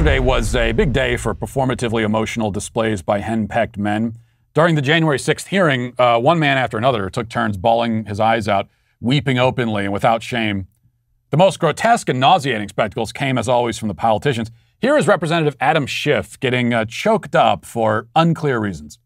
Yesterday was a big day for performatively emotional displays by henpecked men. During the January 6th hearing, uh, one man after another took turns bawling his eyes out, weeping openly and without shame. The most grotesque and nauseating spectacles came, as always, from the politicians. Here is Representative Adam Schiff getting uh, choked up for unclear reasons.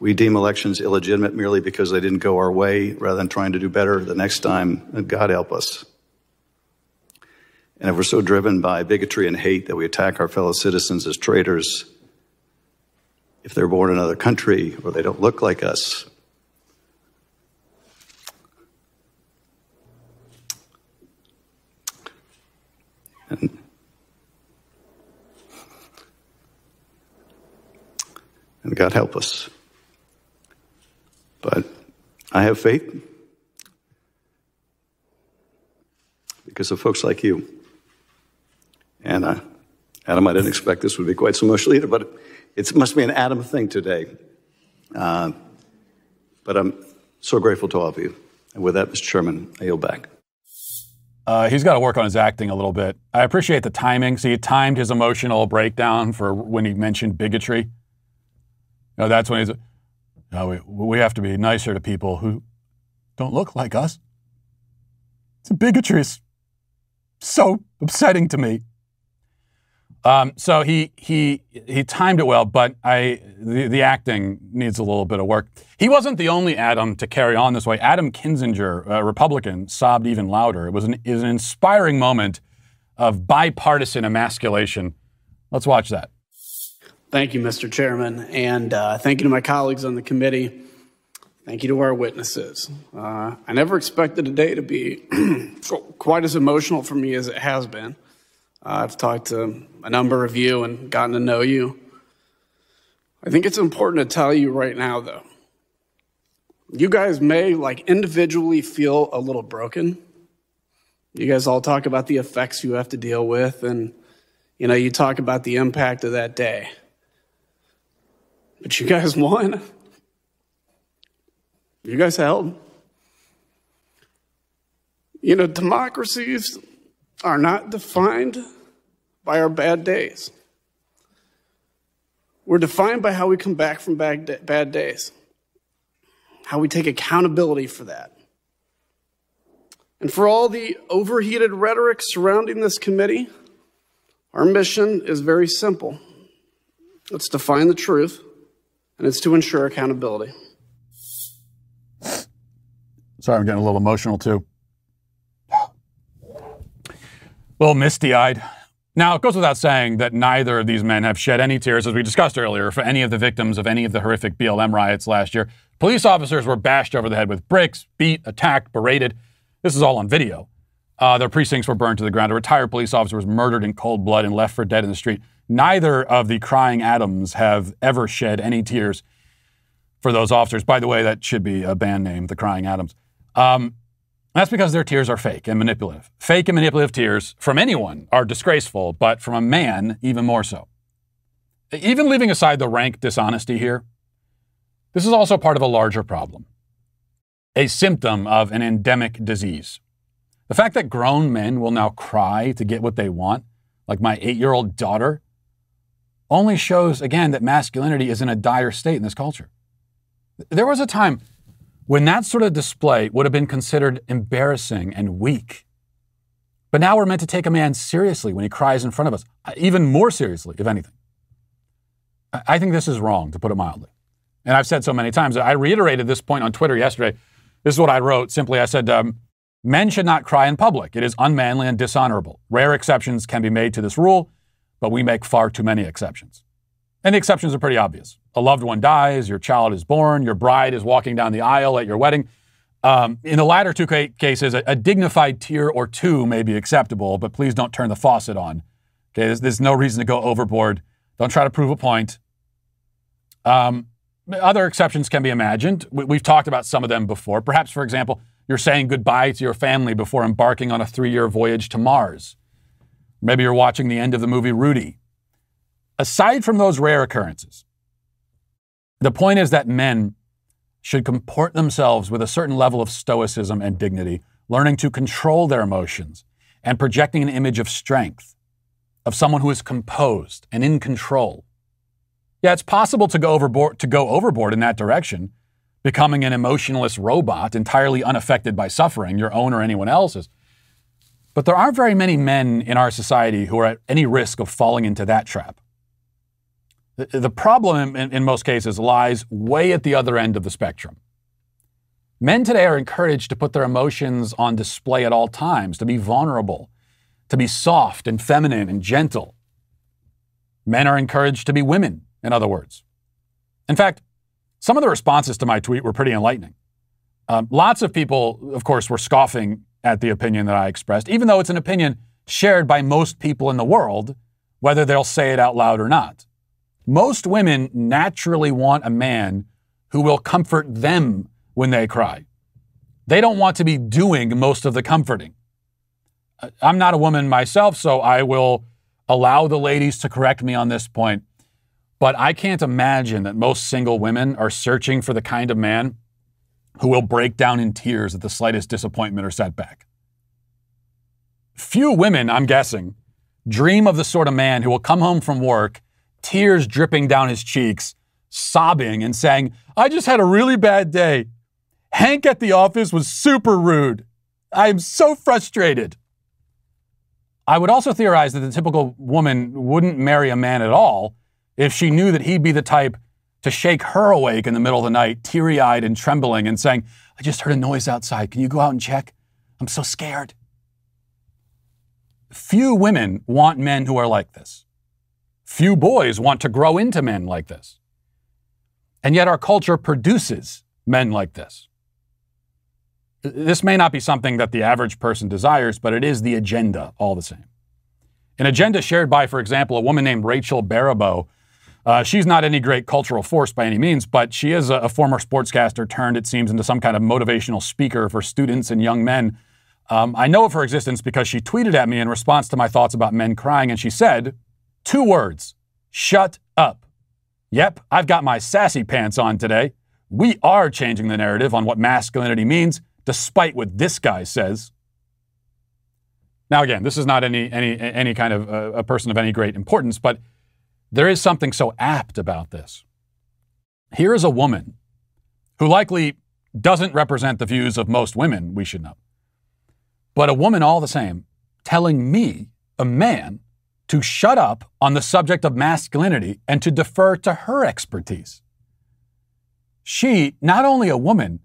We deem elections illegitimate merely because they didn't go our way rather than trying to do better the next time. God help us. And if we're so driven by bigotry and hate that we attack our fellow citizens as traitors, if they're born in another country or they don't look like us, and God help us. But I have faith because of folks like you. And uh, Adam, I didn't expect this would be quite so emotional either, but it must be an Adam thing today. Uh, but I'm so grateful to all of you. And with that, Mr. Chairman, I yield back. Uh, he's got to work on his acting a little bit. I appreciate the timing. So he timed his emotional breakdown for when he mentioned bigotry. You that's when he's, no, we, we have to be nicer to people who don't look like us. It's bigotry is so upsetting to me. Um, so he he he timed it well, but I the, the acting needs a little bit of work. He wasn't the only Adam to carry on this way. Adam Kinzinger, a Republican, sobbed even louder. It was an, was an inspiring moment of bipartisan emasculation. Let's watch that. Thank you, Mr. Chairman, and uh, thank you to my colleagues on the committee. Thank you to our witnesses. Uh, I never expected a day to be quite as emotional for me as it has been. Uh, I've talked to a number of you and gotten to know you. I think it's important to tell you right now, though. You guys may, like, individually feel a little broken. You guys all talk about the effects you have to deal with, and, you know, you talk about the impact of that day. But you guys won. You guys held. You know, democracies are not defined by our bad days. We're defined by how we come back from bad, bad days, how we take accountability for that. And for all the overheated rhetoric surrounding this committee, our mission is very simple it's to find the truth, and it's to ensure accountability. Sorry, I'm getting a little emotional too a little misty eyed. Now, it goes without saying that neither of these men have shed any tears, as we discussed earlier, for any of the victims of any of the horrific BLM riots last year. Police officers were bashed over the head with bricks, beat, attacked, berated. This is all on video. Uh, their precincts were burned to the ground. A retired police officer was murdered in cold blood and left for dead in the street. Neither of the crying Adams have ever shed any tears for those officers. By the way, that should be a band name, the Crying Adams. Um, that's because their tears are fake and manipulative. Fake and manipulative tears from anyone are disgraceful, but from a man, even more so. Even leaving aside the rank dishonesty here, this is also part of a larger problem, a symptom of an endemic disease. The fact that grown men will now cry to get what they want, like my eight year old daughter, only shows again that masculinity is in a dire state in this culture. There was a time when that sort of display would have been considered embarrassing and weak. But now we're meant to take a man seriously when he cries in front of us, uh, even more seriously, if anything. I think this is wrong, to put it mildly. And I've said so many times. I reiterated this point on Twitter yesterday. This is what I wrote. Simply, I said, um, Men should not cry in public. It is unmanly and dishonorable. Rare exceptions can be made to this rule, but we make far too many exceptions. And the exceptions are pretty obvious. A loved one dies, your child is born, your bride is walking down the aisle at your wedding. Um, in the latter two ca- cases, a, a, dignified tear or two may be acceptable, but please don't turn the faucet on. Okay, there's, there's no reason to go overboard. Don't try to prove a point. Um, other exceptions can be imagined. We, we've talked about some of them before. Perhaps, for example, you're saying goodbye to your family before embarking on a three year voyage to Mars. Maybe you're watching the end of the movie Rudy aside from those rare occurrences, the point is that men should comport themselves with a certain level of stoicism and dignity, learning to control their emotions and projecting an image of strength, of someone who is composed and in control. Yeah, it's possible to go overboard to go overboard in that direction, becoming an emotionless robot entirely unaffected by suffering, your own or anyone else's. But there aren't very many men in our society who are at any risk of falling into that trap. The, problem in, in most cases lies way at the other end of the spectrum. Men today are encouraged to put their emotions on display at all times, to be vulnerable, to be soft and feminine and gentle. Men are encouraged to be women, in other words. In fact, some of the responses to my tweet were pretty enlightening. Um, lots of people, of course, were scoffing at the opinion that I expressed, even though it's an opinion shared by most people in the world, whether they'll say it out loud or not. Most women naturally want a man who will comfort them when they cry. They don't want to be doing most of the comforting. Uh, I'm not a woman myself, so I will allow the ladies to correct me on this point. But I can't imagine that most single women are searching for the kind of man who will break down in tears at the slightest disappointment or setback. Few women, I'm guessing, dream of the sort of man who will come home from work, tears dripping down his cheeks, sobbing and saying, I just had a really bad day. Hank at the office was super rude. I am so frustrated. I would also theorize that the typical woman wouldn't marry a man at all if she knew that he'd be the type to shake her awake in the middle of the night, teary eyed and trembling, and saying, I just heard a noise outside. Can you go out and check? I'm so scared. Few women want men who are like this. Few boys want to grow into men like this. And yet our culture produces men like this. This may not be something that the average person desires, but it is the agenda all the same. An agenda shared by, for example, a woman named Rachel Baribeau. Uh, she's not any great cultural force by any means, but she is a, a, former sportscaster turned, it seems, into some kind of motivational speaker for students and young men. Um, I know of her existence because she tweeted at me in response to my thoughts about men crying, and she said two words shut up. Yep, I've got my sassy pants on today. We are changing the narrative on what masculinity means, despite what this guy says. Now, again, this is not any, any, any kind of uh, a person of any great importance, but there is something so apt about this. Here is a woman who likely doesn't represent the views of most women, we should know, but a woman all the same telling me, a man, to shut up on the subject of masculinity and to defer to her expertise. She, not only a woman,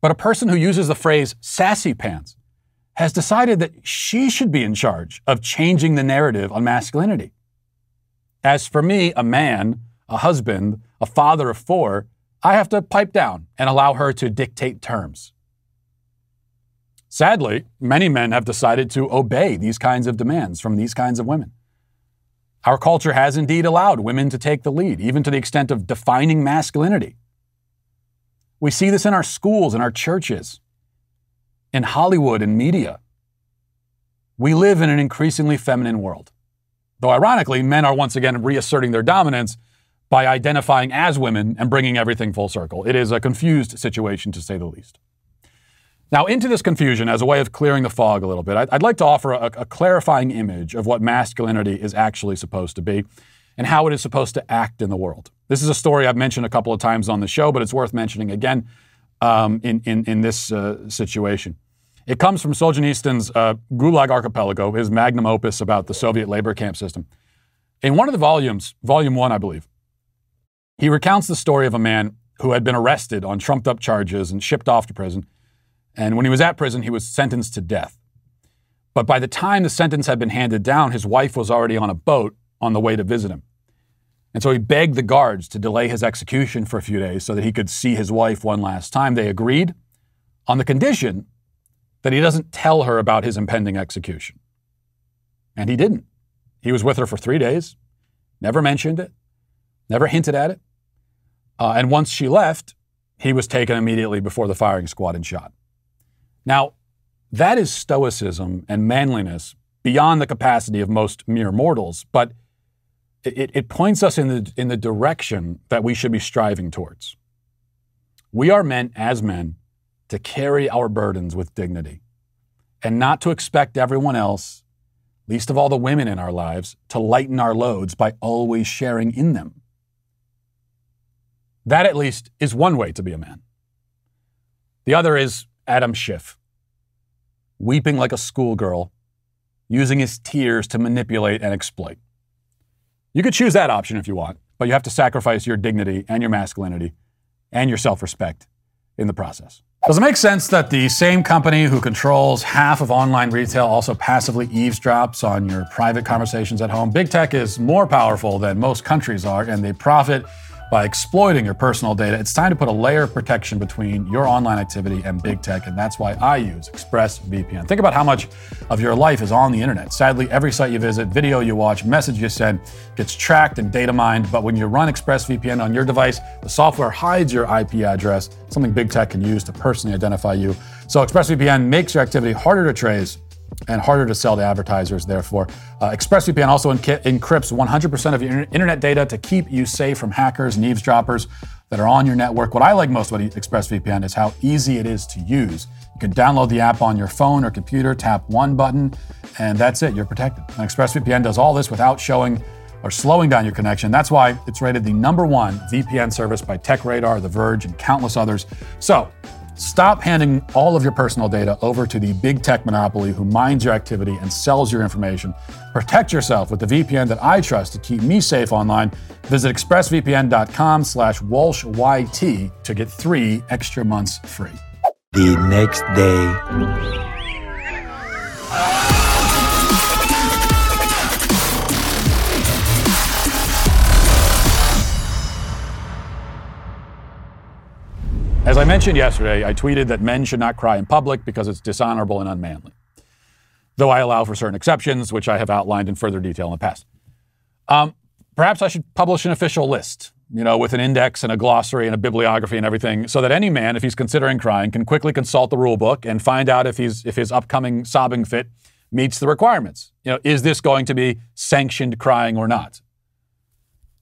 but a person who uses the phrase sassy pants has decided that she should be in charge of changing the narrative on masculinity. As for me, a man, a husband, a father of four, I have to pipe down and allow her to dictate terms. Sadly, many men have decided to obey these kinds of demands from these kinds of women. Our culture has indeed allowed women to take the lead, even to the extent of defining masculinity. We see this in our schools, in our churches, in Hollywood and media. We live in an increasingly feminine world. Though ironically, men are once again reasserting their dominance by identifying as women and bringing everything full circle. It is a confused situation, to say the least. Now, into this confusion, as a way of clearing the fog a little bit, I'd, like to offer a, a clarifying image of what masculinity is actually supposed to be and how it is supposed to act in the world. This is a story I've mentioned a couple of times on the show, but it's worth mentioning again um, in, in, in, this uh, situation. It comes from Solzhenitsyn's uh, Gulag Archipelago, his magnum opus about the Soviet labor camp system. In one of the volumes, volume one, I believe, he recounts the story of a man who had been arrested on trumped up charges and shipped off to prison. And when he was at prison, he was sentenced to death. But by the time the sentence had been handed down, his wife was already on a boat on the way to visit him. And so he begged the guards to delay his execution for a few days so that he could see his wife one last time. They agreed on the condition that he doesn't tell her about his impending execution. And he didn't. He was with her for three days, never mentioned it, never hinted at it. Uh, and once she left, he was taken immediately before the firing squad and shot. Now, that is stoicism and manliness beyond the capacity of most mere mortals, but it, it points us in the, in the direction that we should be striving towards. We are meant as men to carry our burdens with dignity and not to expect everyone else, least of all the women in our lives, to lighten our loads by always sharing in them. That, at least, is one way to be a man. The other is Adam Schiff, weeping like a schoolgirl, using his tears to manipulate and exploit. You could choose that option if you want, but you have to sacrifice your dignity and your masculinity and your self respect in the process. Does it make sense that the same company who controls half of online retail also passively eavesdrops on your private conversations at home? Big tech is more powerful than most countries are, and they profit by exploiting your personal data, it's time to put a layer of protection between your online activity and big tech, and that's why I use ExpressVPN. Think about how much of your life is on the internet. Sadly, every site you visit, video you watch, message you send gets tracked and data mined, but when you run ExpressVPN on your device, the software hides your IP address, something big tech can use to personally identify you. So ExpressVPN makes your activity harder to trace and harder to sell to advertisers, therefore. Uh, ExpressVPN also enc- encrypts 100% of your internet data to keep you safe from hackers and eavesdroppers that are on your network. What I like most about ExpressVPN is how easy it is to use. You can download the app on your phone or computer, tap one button, and that's it, you're protected. And ExpressVPN does all this without showing or slowing down your connection. That's why it's rated the number one VPN service by TechRadar, The Verge, and countless others. So, Stop handing all of your personal data over to the big tech monopoly who mines your activity and sells your information. Protect yourself with the VPN that I trust to keep me safe online. Visit expressvpn.com slash walshyt to get three extra months free. The next day. I mentioned yesterday, I tweeted that men should not cry in public because it's dishonorable and unmanly, though I allow for certain exceptions, which I have outlined in further detail in the past. Um, perhaps I should publish an official list, you know, with an index and a glossary and a bibliography and everything, so that any man, if he's considering crying, can quickly consult the rule book and find out if he's if his upcoming sobbing fit meets the requirements. You know, is this going to be sanctioned crying or not?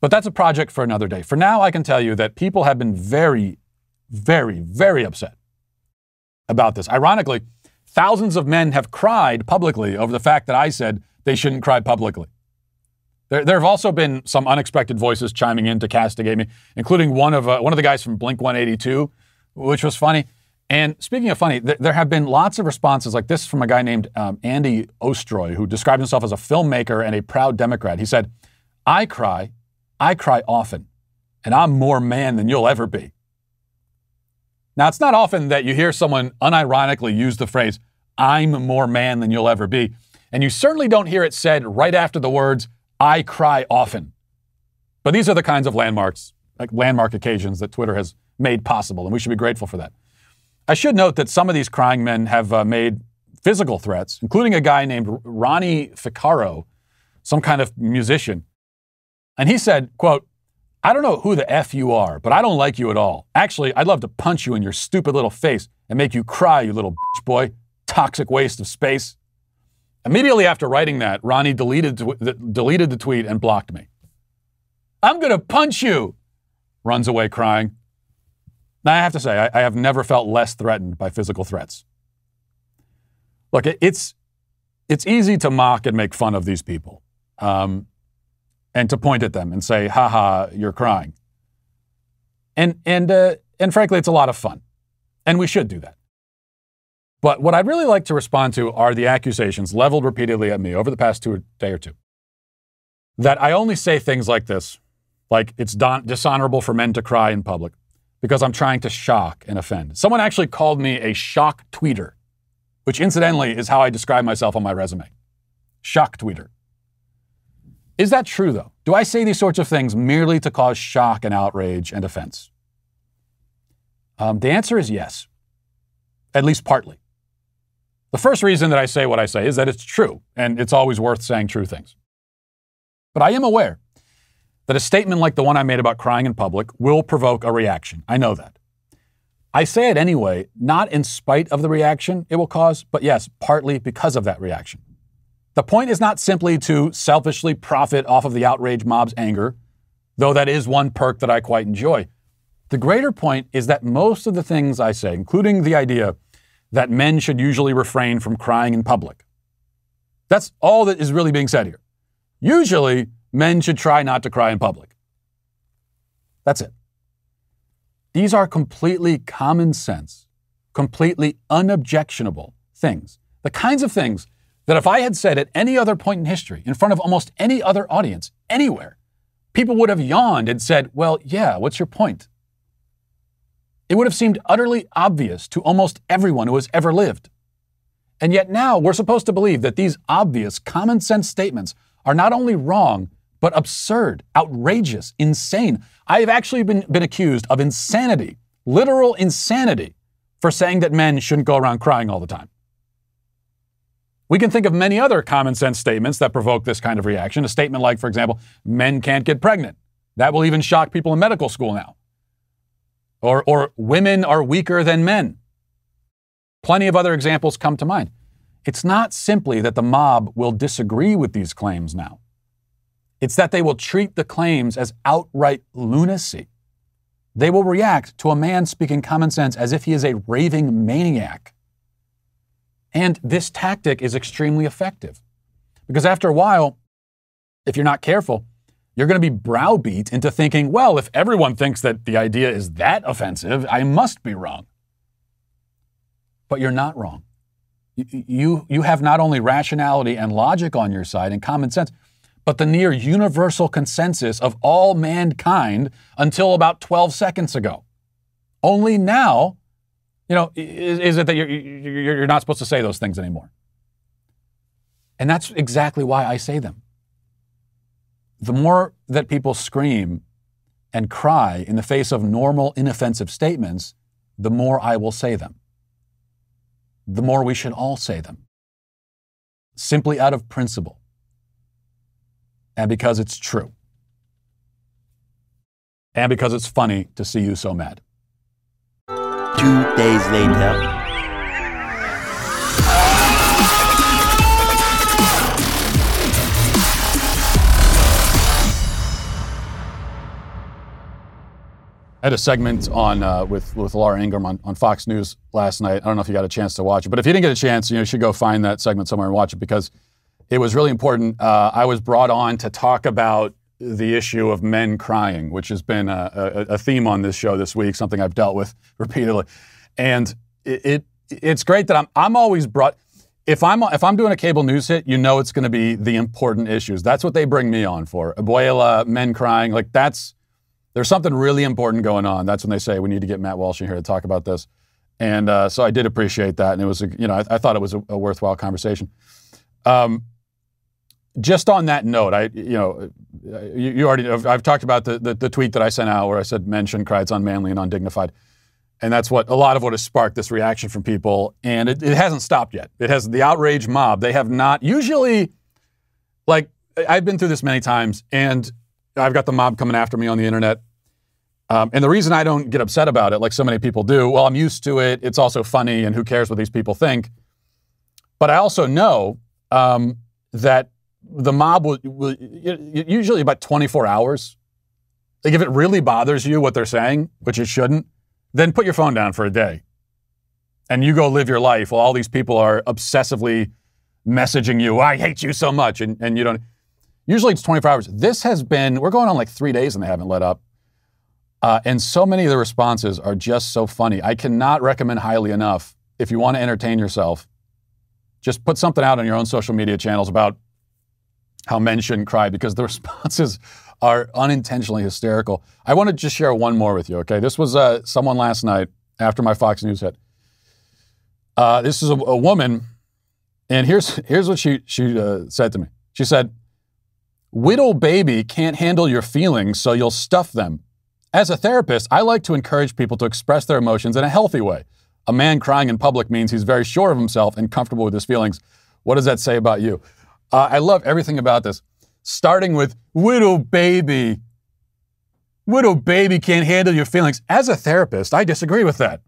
But that's a project for another day. For now, I can tell you that people have been very very, very upset about this. Ironically, thousands of men have cried publicly over the fact that I said they shouldn't cry publicly. There, there have also been some unexpected voices chiming in to castigate me, including one of uh, one of the guys from Blink 182, which was funny. And speaking of funny, th- there have been lots of responses like this from a guy named um, Andy Ostroy, who described himself as a filmmaker and a proud Democrat. He said, "I cry, I cry often, and I'm more man than you'll ever be." Now, it's not often that you hear someone unironically use the phrase, I'm more man than you'll ever be. And you certainly don't hear it said right after the words, I cry often. But these are the kinds of landmarks, like landmark occasions that Twitter has made possible, and we should be grateful for that. I should note that some of these crying men have uh, made physical threats, including a guy named Ronnie Ficarro, some kind of musician. And he said, quote, I don't know who the F you are, but I don't like you at all. Actually, I'd love to punch you in your stupid little face and make you cry, you little bitch boy. Toxic waste of space. Immediately after writing that, Ronnie deleted, deleted the tweet and blocked me. I'm going to punch you, runs away crying. Now, I have to say, I, I, have never felt less threatened by physical threats. Look, it, it's, it's easy to mock and make fun of these people. Um, and to point at them and say, "Ha ha, you're crying. And, and, uh, and frankly, it's a lot of fun. And we should do that. But what I'd really like to respond to are the accusations leveled repeatedly at me over the past two day or two that I only say things like this, like it's don- dishonorable for men to cry in public, because I'm trying to shock and offend. Someone actually called me a shock tweeter, which incidentally is how I describe myself on my resume. Shock tweeter. Is that true, though? Do I say these sorts of things merely to cause shock and outrage and offense? Um, the answer is yes, at least partly. The first reason that I say what I say is that it's true, and it's always worth saying true things. But I am aware that a statement like the one I made about crying in public will provoke a reaction. I know that. I say it anyway, not in spite of the reaction it will cause, but yes, partly because of that reaction. The point is not simply to selfishly profit off of the outrage mob's anger, though that is one perk that I quite enjoy. The greater point is that most of the things I say, including the idea that men should usually refrain from crying in public, That's all that is really being said here. Usually, men should try not to cry in public. That's it. These are completely common sense, completely unobjectionable things. The kinds of things that if I had said at any other point in history, in front of almost any other audience, anywhere, people would have yawned and said, Well, yeah, what's your point? It would have seemed utterly obvious to almost everyone who has ever lived. And yet now we're supposed to believe that these obvious, common sense statements are not only wrong, but absurd, outrageous, insane. I have actually been, been accused of insanity, literal insanity, for saying that men shouldn't go around crying all the time. We can think of many other common sense statements that provoke this kind of reaction. A statement like, for example, men can't get pregnant. That will even shock people in medical school now. Or, or women are weaker than men. Plenty of other examples come to mind. It's not simply that the mob will disagree with these claims now. It's that they will treat the claims as outright lunacy. They will react to a man speaking common sense as if he is a raving maniac. And this tactic is extremely effective because after a while, if you're not careful, you're going to be browbeat into thinking, well, if everyone thinks that the idea is that offensive, I must be wrong. But you're not wrong. You, you have not only rationality and logic on your side and common sense, but the near universal consensus of all mankind until about 12 seconds ago. Only now you know, is, is it that you're, you're not supposed to say those things anymore? And that's exactly why I say them. The more that people scream and cry in the face of normal, inoffensive statements, the more I will say them. The more we should all say them. Simply out of principle. And because it's true. And because it's funny to see you so mad two days later. I had a segment on uh, with with Laura Ingraham on, on Fox News last night. I don't know if you got a chance to watch it, but if you didn't get a chance, you know, you should go find that segment somewhere and watch it because it was really important. Uh, I was brought on to talk about the issue of men crying, which has been a, a, a, theme on this show this week, something I've dealt with repeatedly. And it, it it's great that I'm I'm always brought if I'm if I'm doing a cable news hit, you know it's going to be the important issues. That's what they bring me on for. Abuela, men crying, like that's there's something really important going on. That's when they say we need to get Matt Walsh in here to talk about this. And uh, so I did appreciate that, and it was a, you know I, I thought it was a, a worthwhile conversation. Um, just on that note, I you know you, you already I've talked about the, the, the tweet that I sent out where I said men shouldn't cry, it's unmanly and undignified, and that's what a lot of what has sparked this reaction from people, and it, it hasn't stopped yet. It has the outrage mob. They have not usually like I've been through this many times, and I've got the mob coming after me on the internet. Um, and the reason I don't get upset about it, like so many people do, well, I'm used to it. It's also funny, and who cares what these people think? But I also know um, that the mob will, will, usually about 24 hours. Like if it really bothers you what they're saying, which it shouldn't, then put your phone down for a day, and you go live your life while all these people are obsessively messaging you, "I hate you so much," and, and you don't. Usually it's 24 hours. This has been we're going on like three days and they haven't let up. Uh, and so many of the responses are just so funny. I cannot recommend highly enough if you want to entertain yourself, just put something out on your own social media channels about how men shouldn't cry because the responses are unintentionally hysterical. I want to just share one more with you, okay? This was uh, someone last night after my Fox News hit. Uh, this is a, a, woman, and here's, here's what she, she uh, said to me. She said, Widow baby can't handle your feelings, so you'll stuff them. As a therapist, I like to encourage people to express their emotions in a healthy way. A man crying in public means he's very sure of himself and comfortable with his feelings. What does that say about you? Uh, I love everything about this, starting with widow baby. Widow baby can't handle your feelings. As a therapist, I disagree with that.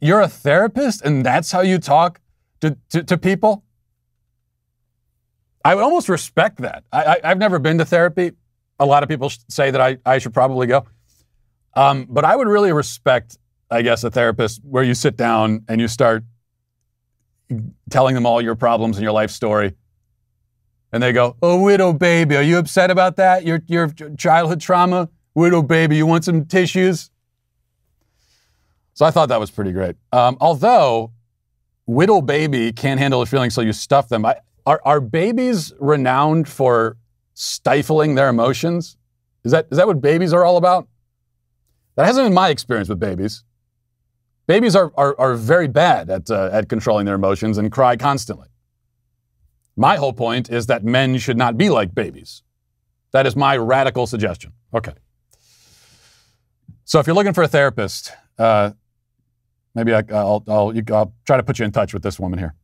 You're a therapist, and that's how you talk to, to, to people? I would almost respect that. I, have never been to therapy. A lot of people say that I, I should probably go. Um, but I would really respect, I guess, a therapist where you sit down and you start telling them all your problems and your life story and they go, "Oh, widow baby, are you upset about that? Your your childhood trauma, widow baby, you want some tissues?" So I thought that was pretty great. Um, although widow baby can't handle their feelings, so you stuff them. I, are are babies renowned for stifling their emotions? Is that is that what babies are all about? That hasn't been my experience with babies. Babies are, are, are very bad at, uh, at controlling their emotions and cry constantly. My whole point is that men should not be like babies. That is my radical suggestion. Okay. So if you're looking for a therapist, uh, maybe I, will I'll, I'll try to put you in touch with this woman here.